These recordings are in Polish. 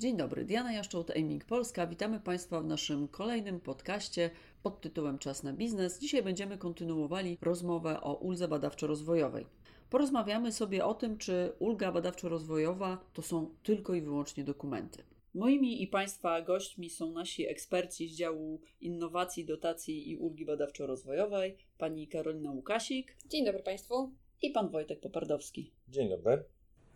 Dzień dobry, Diana Jaszczołt, Aiming Polska. Witamy Państwa w naszym kolejnym podcaście pod tytułem Czas na biznes. Dzisiaj będziemy kontynuowali rozmowę o uldze badawczo-rozwojowej. Porozmawiamy sobie o tym, czy ulga badawczo-rozwojowa to są tylko i wyłącznie dokumenty. Moimi i Państwa gośćmi są nasi eksperci z działu innowacji, dotacji i ulgi badawczo-rozwojowej, pani Karolina Łukasik. Dzień dobry Państwu. I pan Wojtek Popardowski. Dzień dobry.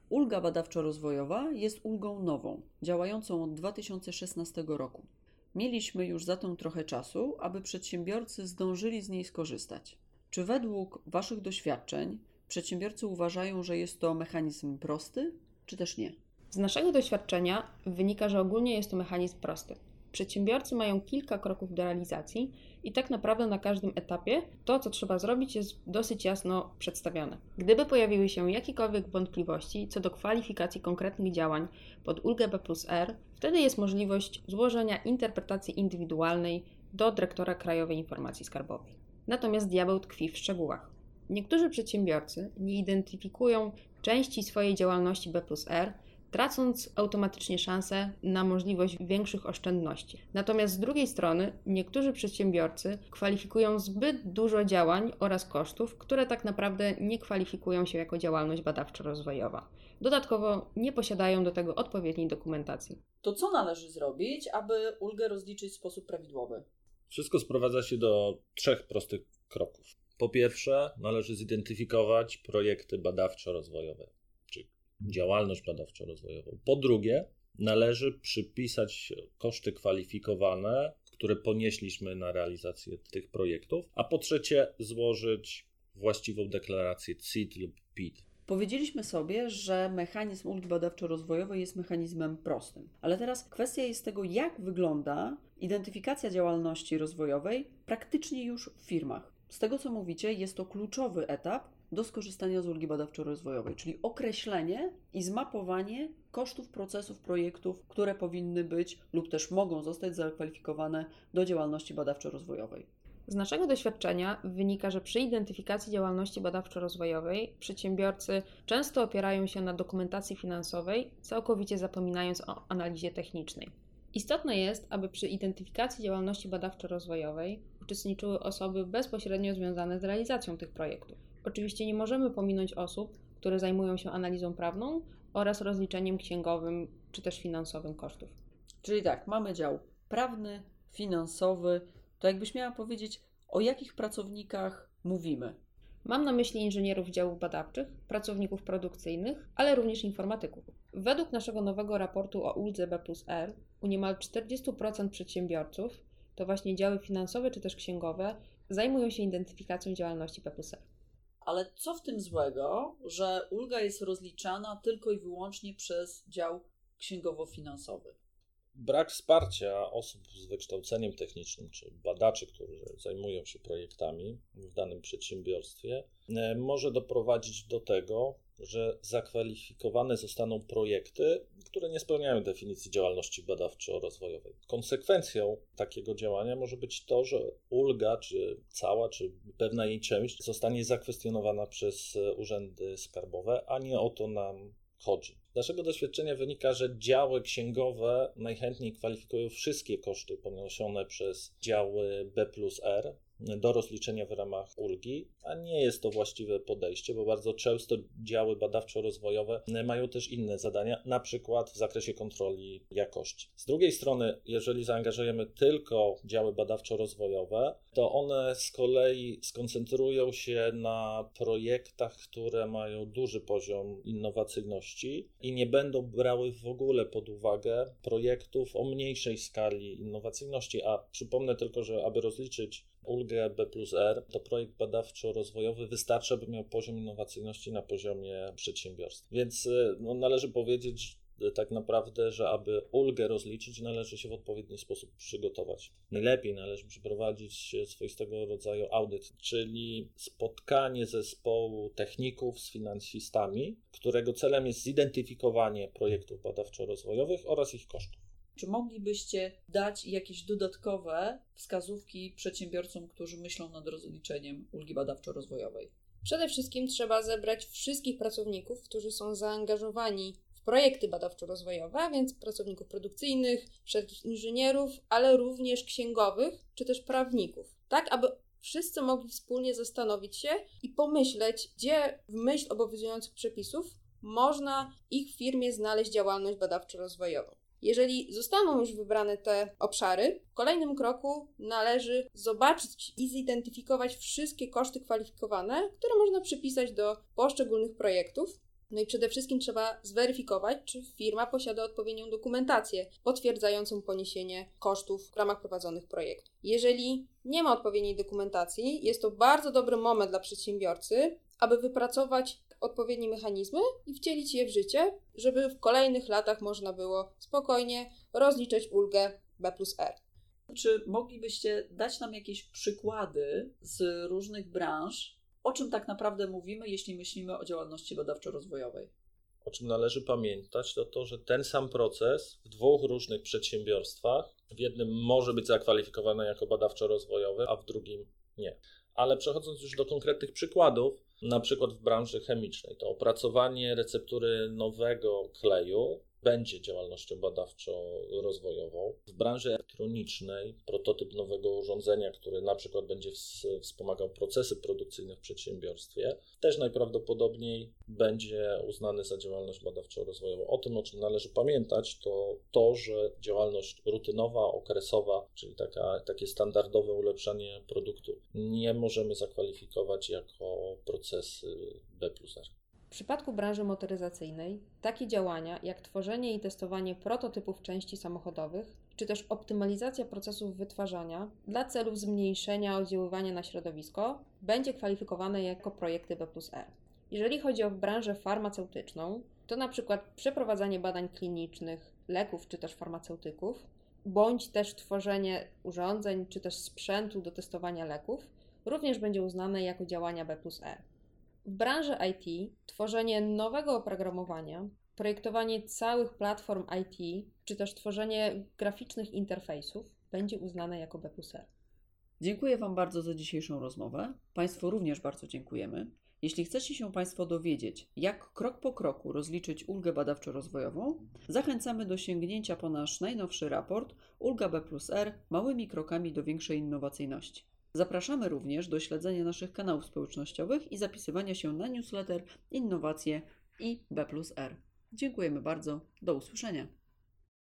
Ulga badawczo-rozwojowa jest ulgą nową, działającą od 2016 roku. Mieliśmy już zatem trochę czasu, aby przedsiębiorcy zdążyli z niej skorzystać. Czy według Waszych doświadczeń przedsiębiorcy uważają, że jest to mechanizm prosty, czy też nie? Z naszego doświadczenia wynika, że ogólnie jest to mechanizm prosty. Przedsiębiorcy mają kilka kroków do realizacji i tak naprawdę na każdym etapie to, co trzeba zrobić, jest dosyć jasno przedstawione. Gdyby pojawiły się jakiekolwiek wątpliwości co do kwalifikacji konkretnych działań pod ulgę B plus R, wtedy jest możliwość złożenia interpretacji indywidualnej do dyrektora Krajowej Informacji Skarbowej. Natomiast diabeł tkwi w szczegółach. Niektórzy przedsiębiorcy nie identyfikują części swojej działalności B plus R tracąc automatycznie szansę na możliwość większych oszczędności. Natomiast z drugiej strony niektórzy przedsiębiorcy kwalifikują zbyt dużo działań oraz kosztów, które tak naprawdę nie kwalifikują się jako działalność badawczo-rozwojowa. Dodatkowo nie posiadają do tego odpowiedniej dokumentacji. To co należy zrobić, aby ulgę rozliczyć w sposób prawidłowy? Wszystko sprowadza się do trzech prostych kroków. Po pierwsze, należy zidentyfikować projekty badawczo-rozwojowe działalność badawczo-rozwojową. Po drugie, należy przypisać koszty kwalifikowane, które ponieśliśmy na realizację tych projektów, a po trzecie, złożyć właściwą deklarację CIT lub PIT. Powiedzieliśmy sobie, że mechanizm ulgi badawczo-rozwojowej jest mechanizmem prostym, ale teraz kwestia jest tego, jak wygląda identyfikacja działalności rozwojowej praktycznie już w firmach. Z tego co mówicie, jest to kluczowy etap, do skorzystania z ulgi badawczo-rozwojowej, czyli określenie i zmapowanie kosztów procesów projektów, które powinny być lub też mogą zostać zakwalifikowane do działalności badawczo-rozwojowej. Z naszego doświadczenia wynika, że przy identyfikacji działalności badawczo-rozwojowej przedsiębiorcy często opierają się na dokumentacji finansowej, całkowicie zapominając o analizie technicznej. Istotne jest, aby przy identyfikacji działalności badawczo-rozwojowej uczestniczyły osoby bezpośrednio związane z realizacją tych projektów. Oczywiście nie możemy pominąć osób, które zajmują się analizą prawną oraz rozliczeniem księgowym czy też finansowym kosztów. Czyli tak, mamy dział prawny, finansowy. To jakbyś miała powiedzieć, o jakich pracownikach mówimy? Mam na myśli inżynierów działów badawczych, pracowników produkcyjnych, ale również informatyków. Według naszego nowego raportu o ULDZE B plus R u niemal 40% przedsiębiorców, to właśnie działy finansowe czy też księgowe, zajmują się identyfikacją działalności P plus R. Ale co w tym złego, że ulga jest rozliczana tylko i wyłącznie przez dział księgowo-finansowy? Brak wsparcia osób z wykształceniem technicznym czy badaczy, którzy zajmują się projektami w danym przedsiębiorstwie, e, może doprowadzić do tego, że zakwalifikowane zostaną projekty, które nie spełniają definicji działalności badawczo-rozwojowej. Konsekwencją takiego działania może być to, że ulga, czy cała, czy pewna jej część zostanie zakwestionowana przez urzędy skarbowe, a nie o to nam chodzi. Z naszego doświadczenia wynika, że działy księgowe najchętniej kwalifikują wszystkie koszty poniesione przez działy B plus R, do rozliczenia w ramach ulgi, a nie jest to właściwe podejście, bo bardzo często działy badawczo-rozwojowe mają też inne zadania, na przykład w zakresie kontroli jakości. Z drugiej strony, jeżeli zaangażujemy tylko działy badawczo-rozwojowe, to one z kolei skoncentrują się na projektach, które mają duży poziom innowacyjności i nie będą brały w ogóle pod uwagę projektów o mniejszej skali innowacyjności. A przypomnę tylko, że aby rozliczyć ulgę B plus R, to projekt badawczo-rozwojowy wystarczy, aby miał poziom innowacyjności na poziomie przedsiębiorstw. Więc y, no, należy powiedzieć, że tak naprawdę, że aby ulgę rozliczyć, należy się w odpowiedni sposób przygotować. Najlepiej należy przeprowadzić swoistego rodzaju audyt, czyli spotkanie zespołu techników z finansistami, którego celem jest zidentyfikowanie projektów badawczo-rozwojowych oraz ich kosztów. Czy moglibyście dać jakieś dodatkowe wskazówki przedsiębiorcom, którzy myślą nad rozliczeniem ulgi badawczo-rozwojowej? Przede wszystkim trzeba zebrać wszystkich pracowników, którzy są zaangażowani w projekty badawczo-rozwojowe, więc pracowników produkcyjnych, inżynierów, ale również księgowych czy też prawników, tak aby wszyscy mogli wspólnie zastanowić się i pomyśleć, gdzie w myśl obowiązujących przepisów można ich firmie znaleźć działalność badawczo-rozwojową. Jeżeli zostaną już wybrane te obszary, w kolejnym kroku należy zobaczyć i zidentyfikować wszystkie koszty kwalifikowane, które można przypisać do poszczególnych projektów. No i przede wszystkim trzeba zweryfikować, czy firma posiada odpowiednią dokumentację potwierdzającą poniesienie kosztów w ramach prowadzonych projektów. Jeżeli nie ma odpowiedniej dokumentacji, jest to bardzo dobry moment dla przedsiębiorcy, aby wypracować odpowiednie mechanizmy i wcielić je w życie, żeby w kolejnych latach można było spokojnie rozliczyć ulgę B plus R. Czy moglibyście dać nam jakieś przykłady z różnych branż, o czym tak naprawdę mówimy, jeśli myślimy o działalności badawczo-rozwojowej? O czym należy pamiętać, to to, że ten sam proces w dwóch różnych przedsiębiorstwach, w jednym może być zakwalifikowany jako badawczo-rozwojowy, a w drugim nie. Ale przechodząc już do konkretnych przykładów, na przykład w branży chemicznej, to opracowanie receptury nowego kleju będzie działalnością badawczo-rozwojową. W branży elektronicznej prototyp nowego urządzenia, który na przykład będzie wspomagał procesy produkcyjne w przedsiębiorstwie, też najprawdopodobniej będzie uznany za działalność badawczo-rozwojową. O tym, o czym należy pamiętać, to to, że działalność rutynowa, okresowa, czyli taka, takie standardowe ulepszanie produktu, nie możemy zakwalifikować jako procesy B plus R. W przypadku branży motoryzacyjnej takie działania jak tworzenie i testowanie prototypów części samochodowych, czy też optymalizacja procesów wytwarzania dla celów zmniejszenia oddziaływania na środowisko będzie kwalifikowane jako projekty B plus R. Jeżeli chodzi o branżę farmaceutyczną, to na przykład przeprowadzanie badań klinicznych leków czy też farmaceutyków, bądź też tworzenie urządzeń czy też sprzętu do testowania leków, również będzie uznane jako działania B plus R. W branży IT tworzenie nowego oprogramowania, projektowanie całych platform IT, czy też tworzenie graficznych interfejsów będzie uznane jako B plus R. Dziękuję Wam bardzo za dzisiejszą rozmowę. Państwu również bardzo dziękujemy. Jeśli chcecie się Państwo dowiedzieć, jak krok po kroku rozliczyć ulgę badawczo-rozwojową, zachęcamy do sięgnięcia po nasz najnowszy raport Ulga B małymi krokami do większej innowacyjności. Zapraszamy również do śledzenia naszych kanałów społecznościowych i zapisywania się na newsletter Innowacje i B plus R. Dziękujemy bardzo. Do usłyszenia.